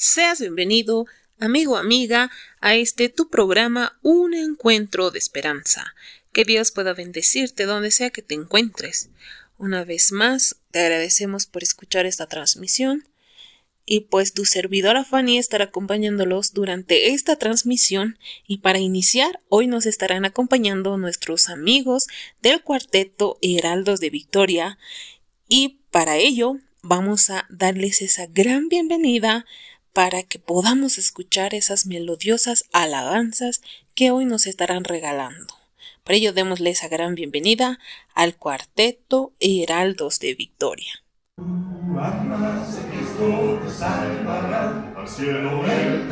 Seas bienvenido, amigo, amiga, a este tu programa Un Encuentro de Esperanza. Que Dios pueda bendecirte donde sea que te encuentres. Una vez más, te agradecemos por escuchar esta transmisión. Y pues tu servidora Fanny estará acompañándolos durante esta transmisión y para iniciar hoy nos estarán acompañando nuestros amigos del cuarteto Heraldos de Victoria y para ello vamos a darles esa gran bienvenida para que podamos escuchar esas melodiosas alabanzas que hoy nos estarán regalando. Por ello démosle esa gran bienvenida al cuarteto Heraldos de Victoria. Al cielo Él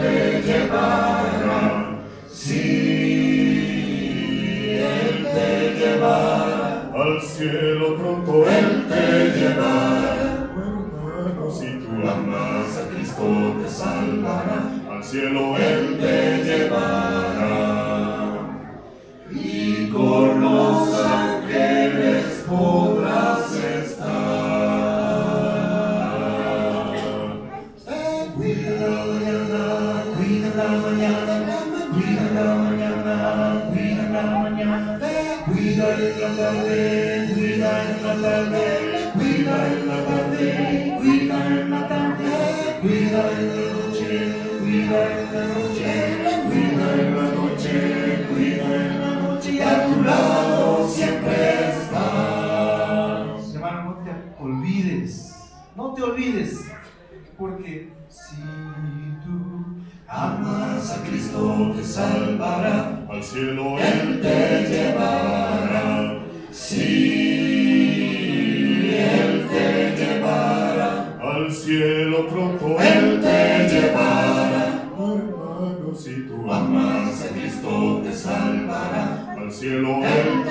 Él te al cielo pronto cielo Él al cielo Él te llevará. Sí, Él te llevará, al cielo pronto Él te llevará. Hermano, si tú amas a Cristo te salvará, al cielo Él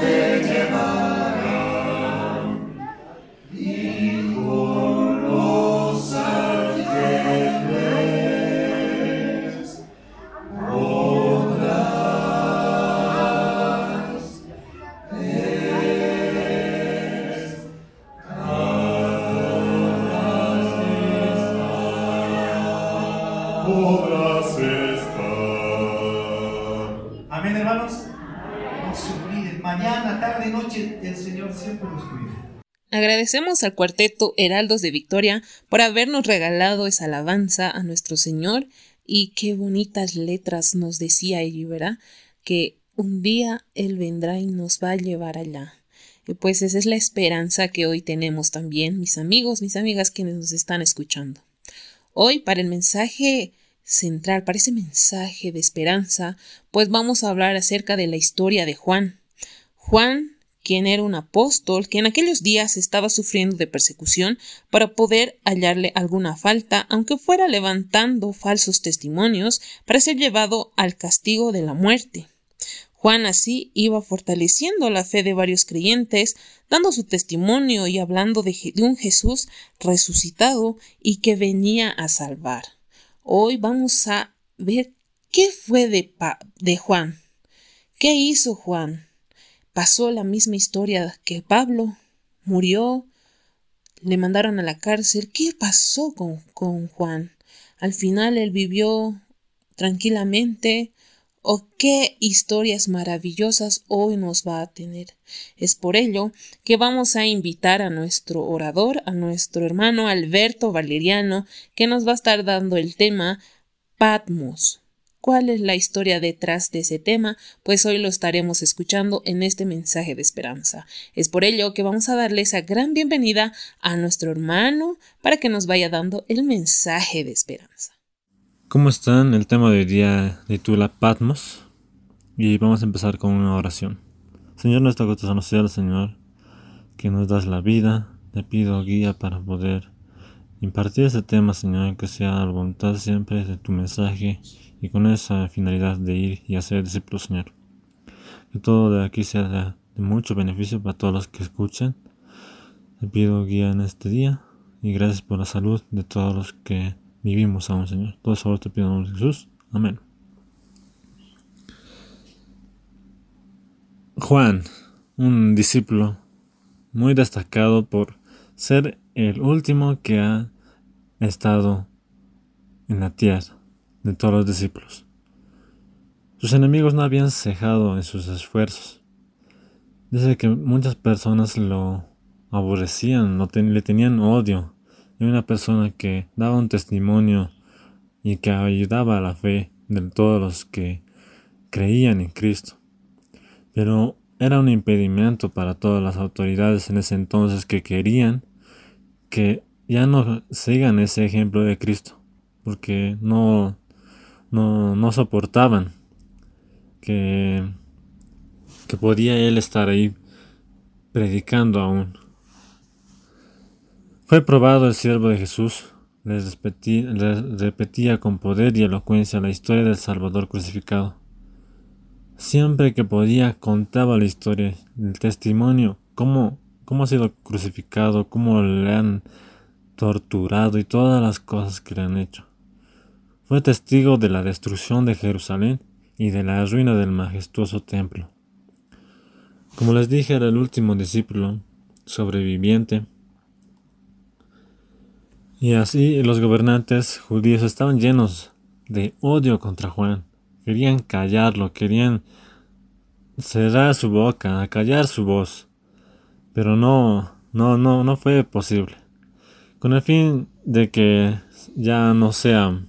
Agradecemos al cuarteto Heraldos de Victoria por habernos regalado esa alabanza a nuestro Señor y qué bonitas letras nos decía allí, ¿verdad? Que un día Él vendrá y nos va a llevar allá. Y pues esa es la esperanza que hoy tenemos también, mis amigos, mis amigas quienes nos están escuchando. Hoy para el mensaje central, para ese mensaje de esperanza, pues vamos a hablar acerca de la historia de Juan. Juan quien era un apóstol que en aquellos días estaba sufriendo de persecución para poder hallarle alguna falta, aunque fuera levantando falsos testimonios para ser llevado al castigo de la muerte. Juan así iba fortaleciendo la fe de varios creyentes, dando su testimonio y hablando de, un Jesús resucitado y que venía a salvar. Hoy vamos a ver qué fue de Juan. ¿Qué hizo Juan? Pasó la misma historia que Pablo, murió, le mandaron a la cárcel. ¿Qué pasó con, con Juan? Al final él vivió tranquilamente. ¿O qué historias maravillosas hoy nos va a tener? Es por ello que vamos a invitar a nuestro orador, a nuestro hermano Alberto Valeriano, que nos va a estar dando el tema Patmos. ¿Cuál es la historia detrás de ese tema? Pues hoy lo estaremos escuchando en este mensaje de esperanza. Es por ello que vamos a darle esa gran bienvenida a nuestro hermano para que nos vaya dando el mensaje de esperanza. ¿Cómo están? El tema de hoy día titula Patmos y vamos a empezar con una oración. Señor nuestro los cielos, Señor, que nos das la vida, te pido guía para poder impartir ese tema, Señor, que sea la voluntad siempre de tu mensaje y con esa finalidad de ir y hacer discípulos, Señor. Que todo de aquí sea de, mucho beneficio para todos los que escuchen. Te pido guía en este día y gracias por la salud de todos los que vivimos aún, Señor. Todo eso te pido en nombre de Jesús. Amén. Juan, un discípulo muy destacado por ser el último que ha estado en la tierra de todos los discípulos. Sus enemigos no habían cejado en sus esfuerzos. Desde que muchas personas lo aborrecían, le tenían odio. Era una persona que daba un testimonio y que ayudaba a la fe de todos los que creían en Cristo. Pero era un impedimento para todas las autoridades en ese entonces que querían que ya no sigan ese ejemplo de Cristo, porque no, no, no soportaban que, que podía él estar ahí predicando aún. Fue probado el siervo de Jesús, les repetía, con poder y elocuencia la historia del Salvador crucificado. Siempre que podía contaba la historia, el testimonio, cómo, cómo ha sido crucificado, cómo le han torturado y todas las cosas que le han hecho. Fue testigo de la destrucción de Jerusalén y de la ruina del majestuoso templo. Como les dije, era el último discípulo sobreviviente y así los gobernantes judíos estaban llenos de odio contra Juan. Querían callarlo, querían cerrar su boca, callar su voz. Pero no, no, no, no fue posible. Con el fin de que ya no sea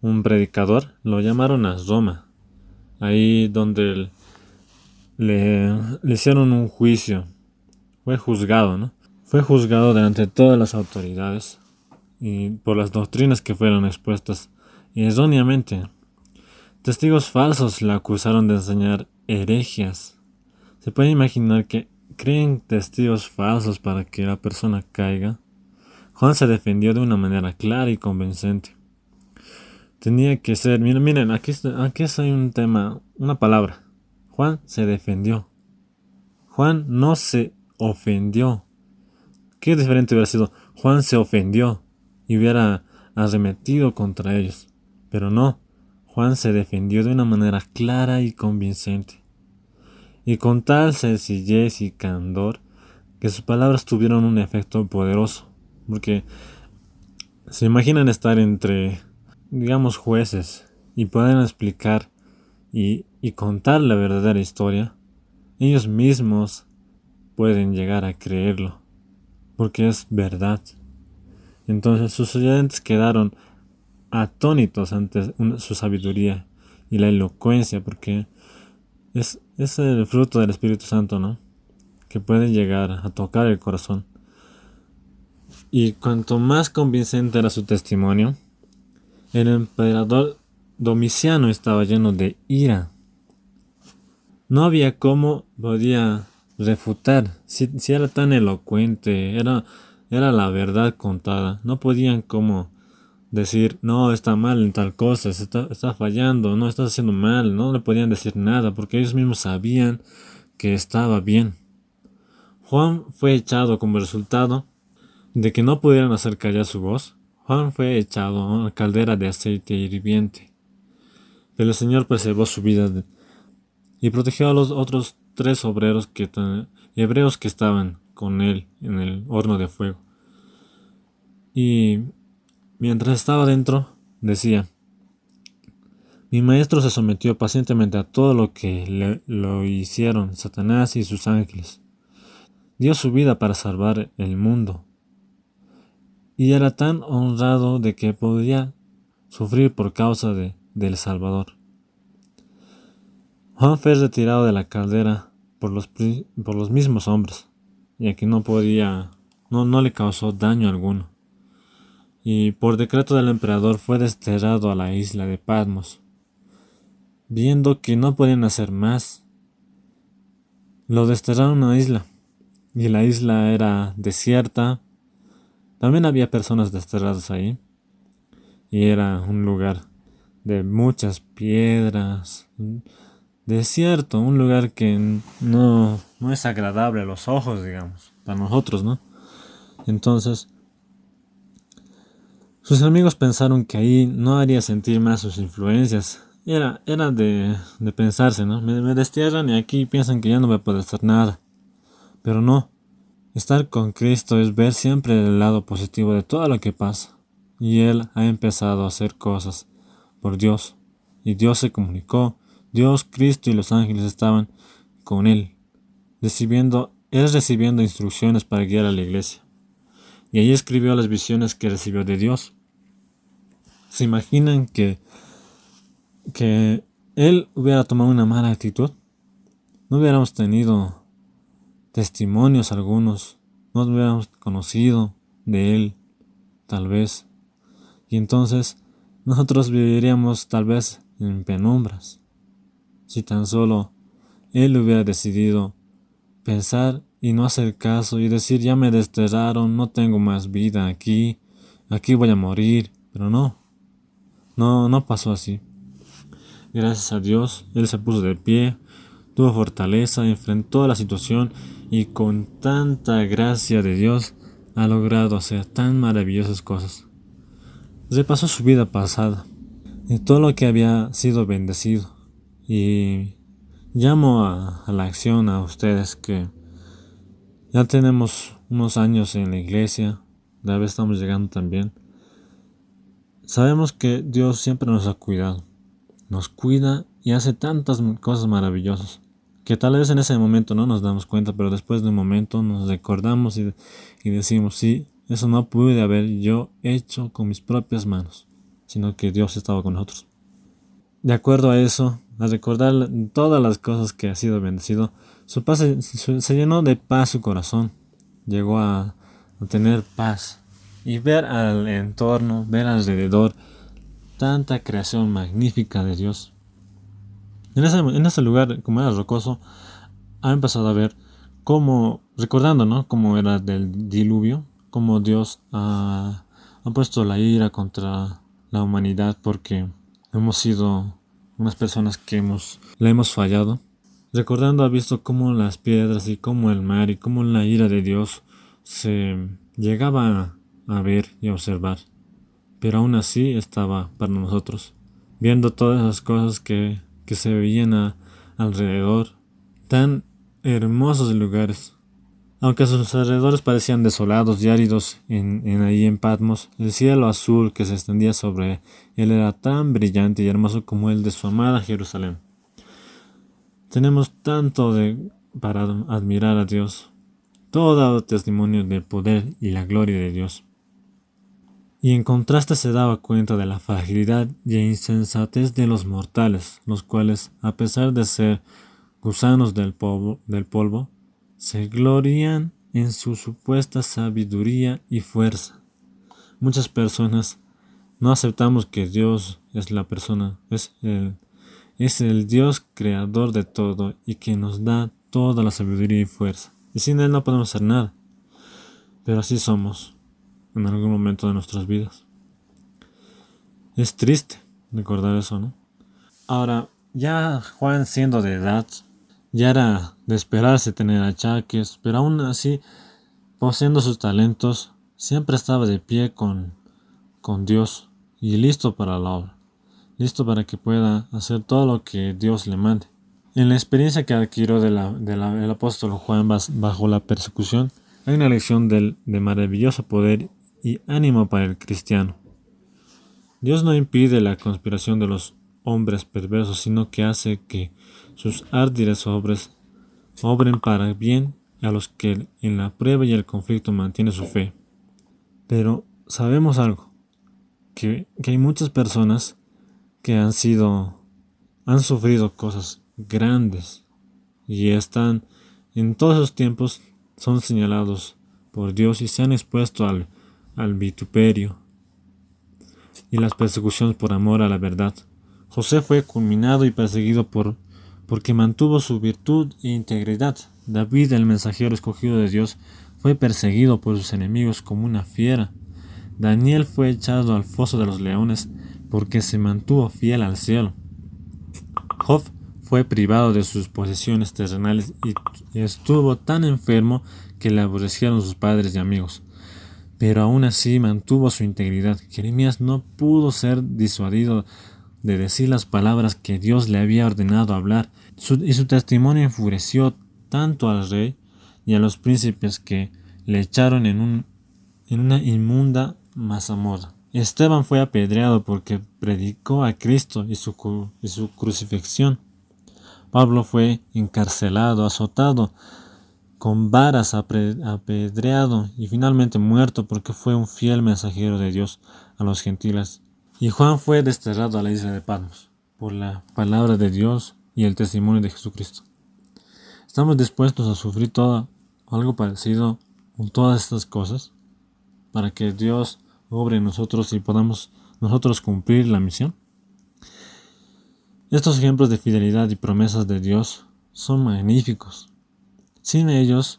un predicador, lo llamaron a Roma. Ahí donde le, hicieron un juicio. Fue juzgado, ¿no? Fue juzgado delante de todas las autoridades y por las doctrinas que fueron expuestas erróneamente. Testigos falsos le acusaron de enseñar herejías. Se puede imaginar que creen testigos falsos para que la persona caiga. Juan se defendió de una manera clara y convincente. Tenía que ser, miren, miren, aquí, aquí hay un tema, una palabra. Juan se defendió. Juan no se ofendió. Qué diferente hubiera sido. Juan se ofendió y hubiera arremetido contra ellos. Pero no, Juan se defendió de una manera clara y convincente. Y con tal sencillez y candor que sus palabras tuvieron un efecto poderoso. Porque se imaginan estar entre, digamos, jueces y pueden explicar y, y contar la verdadera historia. Ellos mismos pueden llegar a creerlo porque es verdad. Entonces sus oyentes quedaron atónitos ante su sabiduría y la elocuencia, porque es, es el fruto del Espíritu Santo, ¿no? Que puede llegar a tocar el corazón. Y cuanto más convincente era su testimonio, el emperador Domiciano estaba lleno de ira. No había cómo podía refutar. Si, era tan elocuente, era, era la verdad contada. No podían como decir, no, está mal en tal cosa, está, está fallando, no, está haciendo mal. No le podían decir nada porque ellos mismos sabían que estaba bien. Juan fue echado como resultado de que no pudieran hacer callar su voz. Juan fue echado a una caldera de aceite hirviente. Pero el Señor preservó su vida y protegió a los otros tres obreros que hebreos que estaban con él en el horno de fuego. Y mientras estaba dentro, decía, mi maestro se sometió pacientemente a todo lo que le, lo hicieron Satanás y sus ángeles. Dio su vida para salvar el mundo. Y era tan honrado de que podía sufrir por causa de, del Salvador. Juan fue retirado de la caldera por los, por los mismos hombres, ya que no podía, no, no le causó daño alguno. Y por decreto del emperador fue desterrado a la isla de Patmos. Viendo que no podían hacer más, lo desterraron a la isla, y la isla era desierta. También había personas desterradas ahí, y era un lugar de muchas piedras, desierto, un lugar que no, no es agradable a los ojos, digamos, para nosotros, ¿no? Entonces, sus amigos pensaron que ahí no haría sentir más sus influencias. Era, era de, de pensarse, ¿no? Me, me destierran y aquí piensan que ya no me puede hacer nada. Pero no. Estar con Cristo es ver siempre el lado positivo de todo lo que pasa. y él ha empezado a hacer cosas por Dios. Y Dios se comunicó. Dios, Cristo y los ángeles estaban con él, recibiendo, él recibiendo instrucciones para guiar a la iglesia. Y ahí escribió las visiones que recibió de Dios. ¿Se imaginan que, que él hubiera tomado una mala actitud? No hubiéramos tenido testimonios algunos, no hubiéramos conocido de él, tal vez. Y entonces nosotros viviríamos tal vez en penumbras. Si tan solo él hubiera decidido pensar y no hacer caso y decir ya me desterraron, no tengo más vida aquí, aquí voy a morir, pero no, no, no pasó así. Gracias a Dios, él se puso de pie, tuvo fortaleza, enfrentó la situación y con tanta gracia de Dios ha logrado hacer tan maravillosas cosas. Repasó su vida pasada y todo lo que había sido bendecido y llamo a, a la acción a ustedes que ya tenemos unos años en la iglesia, ya vez estamos llegando también. Sabemos que Dios siempre nos ha cuidado, nos cuida y hace tantas cosas maravillosas que tal vez en ese momento no nos damos cuenta, pero después de un momento nos recordamos y, y decimos, sí, eso no pude haber yo hecho con mis propias manos, sino que Dios estaba con nosotros. De acuerdo a eso, a recordar todas las cosas que ha sido bendecido, su paz se, llenó de paz su corazón, llegó a, tener paz y ver al entorno, ver alrededor tanta creación magnífica de Dios. En ese, en ese lugar, como era rocoso, ha empezado a ver cómo, recordando, ¿no? Cómo era del diluvio, cómo Dios ha, ha puesto la ira contra la humanidad porque hemos sido unas personas que hemos, le hemos fallado Recordando ha visto cómo las piedras y cómo el mar y cómo la ira de Dios se llegaba a ver y a observar. Pero aún así estaba para nosotros, viendo todas esas cosas que, que se veían alrededor, tan hermosos lugares. Aunque sus alrededores parecían desolados y áridos en, en ahí en Patmos, el cielo azul que se extendía sobre él era tan brillante y hermoso como el de su amada Jerusalén. Tenemos tanto de, para admirar a Dios. Todo testimonio del poder y la gloria de Dios. Y en contraste se daba cuenta de la fragilidad y insensatez de los mortales, los cuales, a pesar de ser gusanos del polvo, del polvo se glorían en su supuesta sabiduría y fuerza. Muchas personas no aceptamos que Dios es la persona, es el es el Dios creador de todo y que nos da toda la sabiduría y fuerza. Y sin Él no podemos hacer nada. Pero así somos en algún momento de nuestras vidas. Es triste recordar eso, ¿no? Ahora, ya Juan siendo de edad, ya era de esperarse tener achaques, pero aún así, poseendo sus talentos, siempre estaba de pie con, con Dios y listo para la obra listo para que pueda hacer todo lo que Dios le mande. En la experiencia que adquirió del de apóstol Juan bajo la persecución, hay una lección del, de maravilloso poder y ánimo para el cristiano. Dios no impide la conspiración de los hombres perversos, sino que hace que sus árdiles obras obren para bien a los que en la prueba y el conflicto mantienen su fe. Pero sabemos algo, que, que hay muchas personas que han sido, han sufrido cosas grandes y están en todos esos tiempos son señalados por Dios y se han expuesto al, al vituperio y las persecuciones por amor a la verdad. José fue culminado y perseguido por porque mantuvo su virtud e integridad. David, el mensajero escogido de Dios, fue perseguido por sus enemigos como una fiera. Daniel fue echado al foso de los leones porque se mantuvo fiel al cielo. Job fue privado de sus posesiones terrenales y estuvo tan enfermo que le aborrecieron sus padres y amigos. Pero aún así mantuvo su integridad. Jeremías no pudo ser disuadido de decir las palabras que Dios le había ordenado hablar, y su testimonio enfureció tanto al rey y a los príncipes que le echaron en, un, en una inmunda mazamorra. Esteban fue apedreado porque predicó a Cristo y su, y su crucifixión. Pablo fue encarcelado, azotado, con varas apedreado y finalmente muerto porque fue un fiel mensajero de Dios a los gentiles. Y Juan fue desterrado a la isla de Patmos por la palabra de Dios y el testimonio de Jesucristo. ¿Estamos dispuestos a sufrir todo algo parecido con todas estas cosas para que Dios obre en nosotros y podamos nosotros cumplir la misión? Estos ejemplos de fidelidad y promesas de Dios son magníficos. Sin ellos,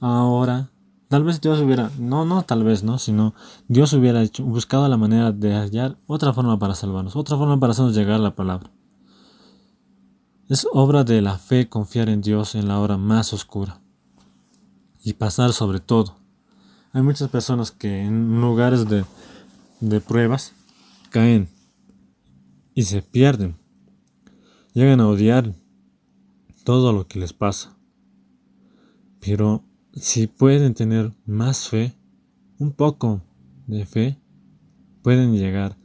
ahora, tal vez Dios hubiera, no, no, tal vez no, sino Dios hubiera hecho, buscado la manera de hallar otra forma para salvarnos, otra forma para hacernos llegar la palabra. Es obra de la fe confiar en Dios en la hora más oscura y pasar sobre todo. Hay muchas personas que en lugares de, de pruebas caen y se pierden llegan a odiar todo lo que les pasa. Pero si pueden tener más fe, un poco de fe, pueden llegar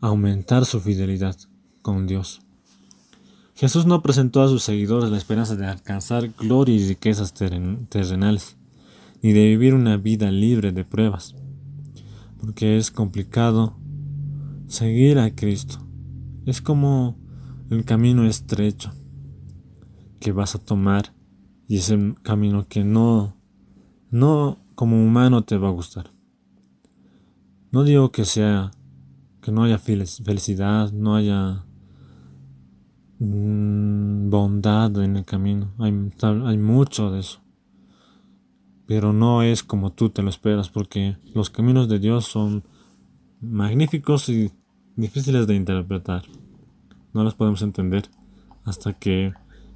a aumentar su fidelidad con Dios. Jesús no presentó a sus seguidores la esperanza de alcanzar gloria y riquezas terrenales, ni de vivir una vida libre de pruebas, porque es complicado seguir a Cristo es como el camino estrecho que vas a tomar y es el camino que no, no como humano te va a gustar. No digo que sea, que no haya felicidad, no haya mm, bondad en el camino. Hay, hay mucho de eso. Pero no es como tú te lo esperas porque los caminos de Dios son magníficos y difíciles de interpretar. No las podemos entender hasta que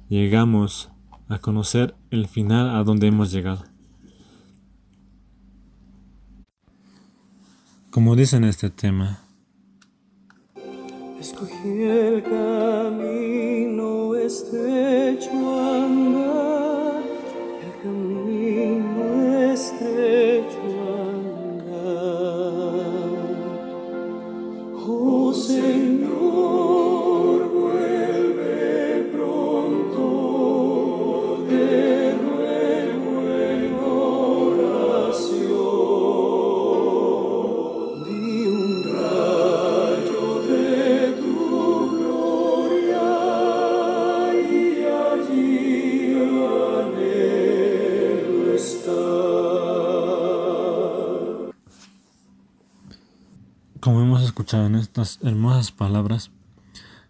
llegamos a conocer el final a donde hemos llegado. Como dice en este tema, escogí el camino estrecho estas hermosas palabras,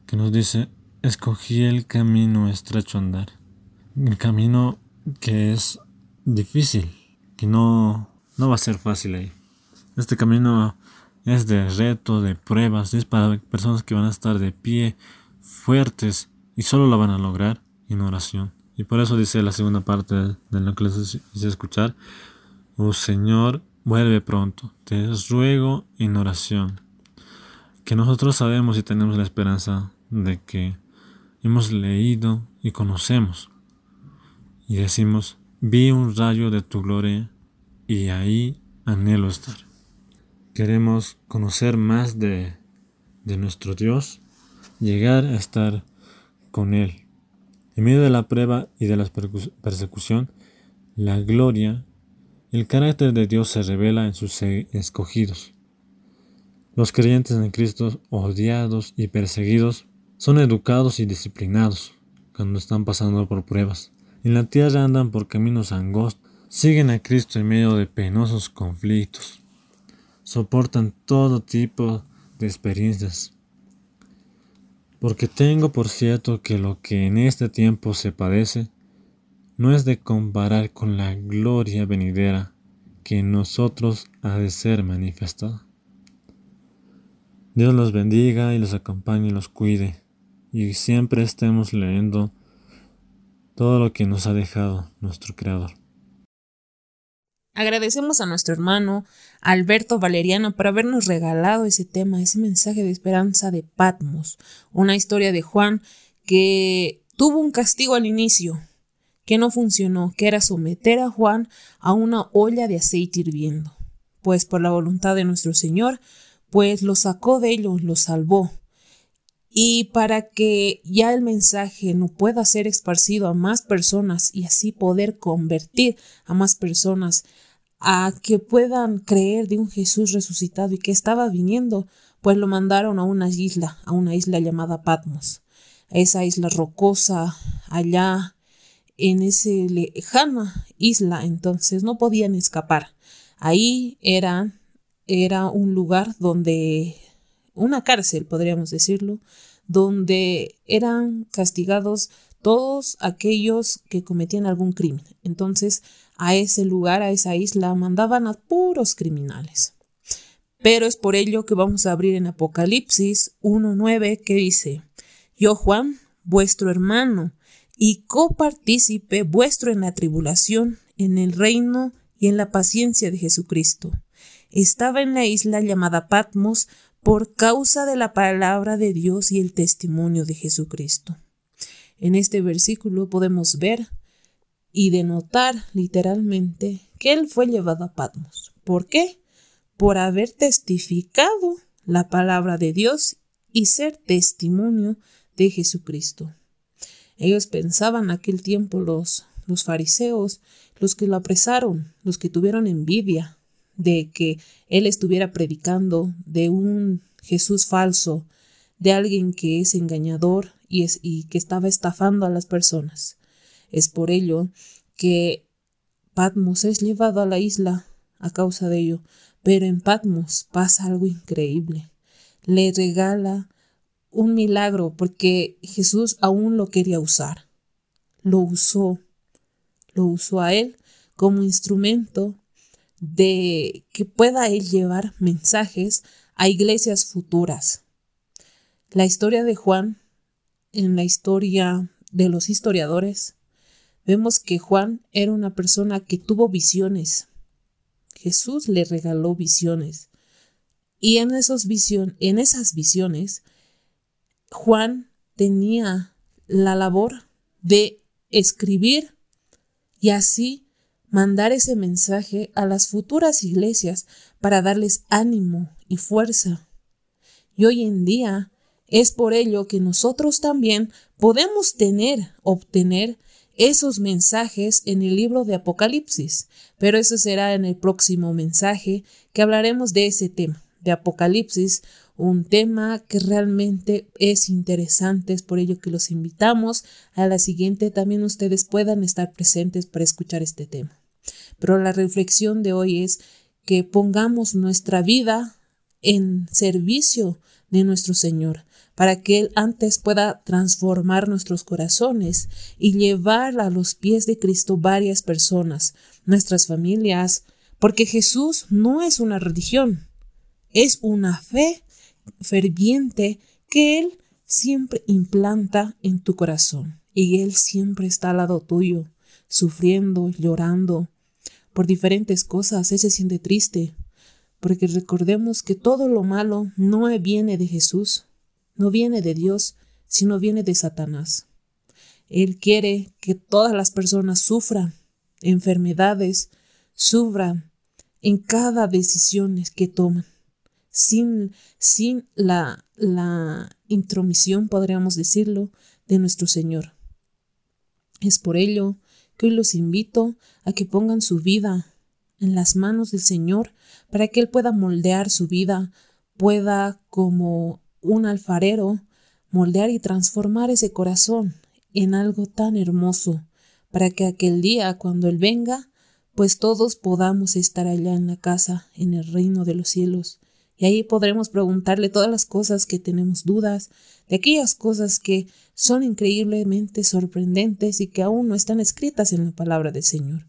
que nos dice, escogí el camino estrecho andar. El camino que es difícil, que no, no va a ser fácil ahí. Este camino es de reto, de pruebas, es para personas que van a estar de pie, fuertes, y solo lo van a lograr en oración. Y por eso dice la segunda parte de lo que les hice escuchar, oh Señor, vuelve pronto, te ruego en oración. Que nosotros sabemos y tenemos la esperanza de que hemos leído y conocemos. Y decimos, vi un rayo de tu gloria y ahí anhelo estar. Queremos conocer más de, de nuestro Dios, llegar a estar con Él. En medio de la prueba y de la persecución, la gloria, el carácter de Dios se revela en sus escogidos. Los creyentes en Cristo, odiados y perseguidos, son educados y disciplinados cuando están pasando por pruebas. En la tierra andan por caminos angostos, siguen a Cristo en medio de penosos conflictos, soportan todo tipo de experiencias. Porque tengo por cierto que lo que en este tiempo se padece no es de comparar con la gloria venidera que en nosotros ha de ser manifestada. Dios los bendiga y los acompañe y los cuide, y siempre estemos leyendo todo lo que nos ha dejado nuestro Creador. Agradecemos a nuestro hermano Alberto Valeriano por habernos regalado ese tema, ese mensaje de esperanza de Patmos, una historia de Juan que tuvo un castigo al inicio, que no funcionó, que era someter a Juan a una olla de aceite hirviendo pues por la voluntad de nuestro Señor, pues los sacó de ellos, los salvó. Y para que ya el mensaje no pueda ser esparcido a más personas y así poder convertir a más personas a que puedan creer de un Jesús resucitado y que estaba viniendo, pues lo mandaron a una isla, a una isla llamada Patmos, a esa isla rocosa allá en esa lejana isla, entonces no podían escapar. Ahí era, era un lugar donde, una cárcel, podríamos decirlo, donde eran castigados todos aquellos que cometían algún crimen. Entonces, a ese lugar, a esa isla, mandaban a puros criminales. Pero es por ello que vamos a abrir en Apocalipsis 1.9 que dice, Yo Juan, vuestro hermano, y copartícipe vuestro en la tribulación, en el reino y en la paciencia de Jesucristo. Estaba en la isla llamada Patmos por causa de la palabra de Dios y el testimonio de Jesucristo. En este versículo podemos ver y denotar literalmente que él fue llevado a Patmos. ¿Por qué? Por haber testificado la palabra de Dios y ser testimonio de Jesucristo. Ellos pensaban aquel tiempo los, los fariseos, los que lo apresaron, los que tuvieron envidia de que él estuviera predicando de un Jesús falso, de alguien que es engañador y, es, y que estaba estafando a las personas. Es por ello que Patmos es llevado a la isla a causa de ello, pero en Patmos pasa algo increíble. Le regala un milagro porque Jesús aún lo quería usar. Lo usó, lo usó a él como instrumento de que pueda él llevar mensajes a iglesias futuras. La historia de Juan, en la historia de los historiadores, vemos que Juan era una persona que tuvo visiones. Jesús le regaló visiones. Y en, esos en esas visiones, Juan tenía la labor de escribir y así mandar ese mensaje a las futuras iglesias para darles ánimo y fuerza. Y hoy en día es por ello que nosotros también podemos tener, obtener esos mensajes en el libro de Apocalipsis, pero eso será en el próximo mensaje que hablaremos de ese tema, de Apocalipsis, un tema que realmente es interesante, es por ello que los invitamos a la siguiente también ustedes puedan estar presentes para escuchar este tema. Pero la reflexión de hoy es que pongamos nuestra vida en servicio de nuestro Señor, para que Él antes pueda transformar nuestros corazones y llevar a los pies de Cristo varias personas, nuestras familias, porque Jesús no es una religión, es una fe ferviente que Él siempre implanta en tu corazón y Él siempre está al lado tuyo, sufriendo, llorando por diferentes cosas. Él se siente triste, porque recordemos que todo lo malo no viene de Jesús, no viene de Dios, sino viene de Satanás. Él quiere que todas las personas sufran enfermedades, sufran en cada decisión que toman sin, sin la, la intromisión, podríamos decirlo, de nuestro Señor. Es por ello que hoy los invito a que pongan su vida en las manos del Señor para que Él pueda moldear su vida, pueda como un alfarero moldear y transformar ese corazón en algo tan hermoso, para que aquel día cuando Él venga, pues todos podamos estar allá en la casa, en el reino de los cielos, y ahí podremos preguntarle todas las cosas que tenemos dudas, de aquellas cosas que son increíblemente sorprendentes y que aún no están escritas en la palabra del Señor.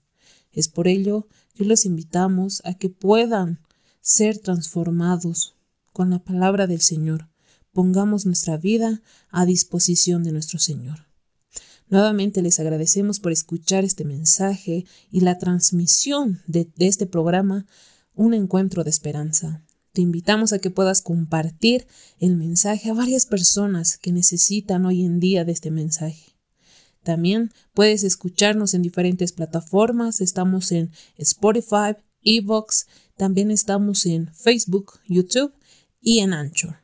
Es por ello que los invitamos a que puedan ser transformados con la palabra del Señor. Pongamos nuestra vida a disposición de nuestro Señor. Nuevamente les agradecemos por escuchar este mensaje y la transmisión de, de este programa, un encuentro de esperanza. Te invitamos a que puedas compartir el mensaje a varias personas que necesitan hoy en día de este mensaje. También puedes escucharnos en diferentes plataformas. Estamos en Spotify, Evox, también estamos en Facebook, YouTube y en Anchor.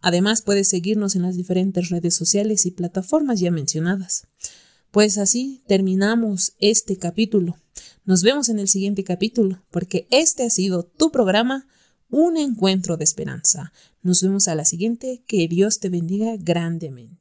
Además, puedes seguirnos en las diferentes redes sociales y plataformas ya mencionadas. Pues así terminamos este capítulo. Nos vemos en el siguiente capítulo, porque este ha sido tu programa, Un Encuentro de Esperanza. Nos vemos a la siguiente. Que Dios te bendiga grandemente.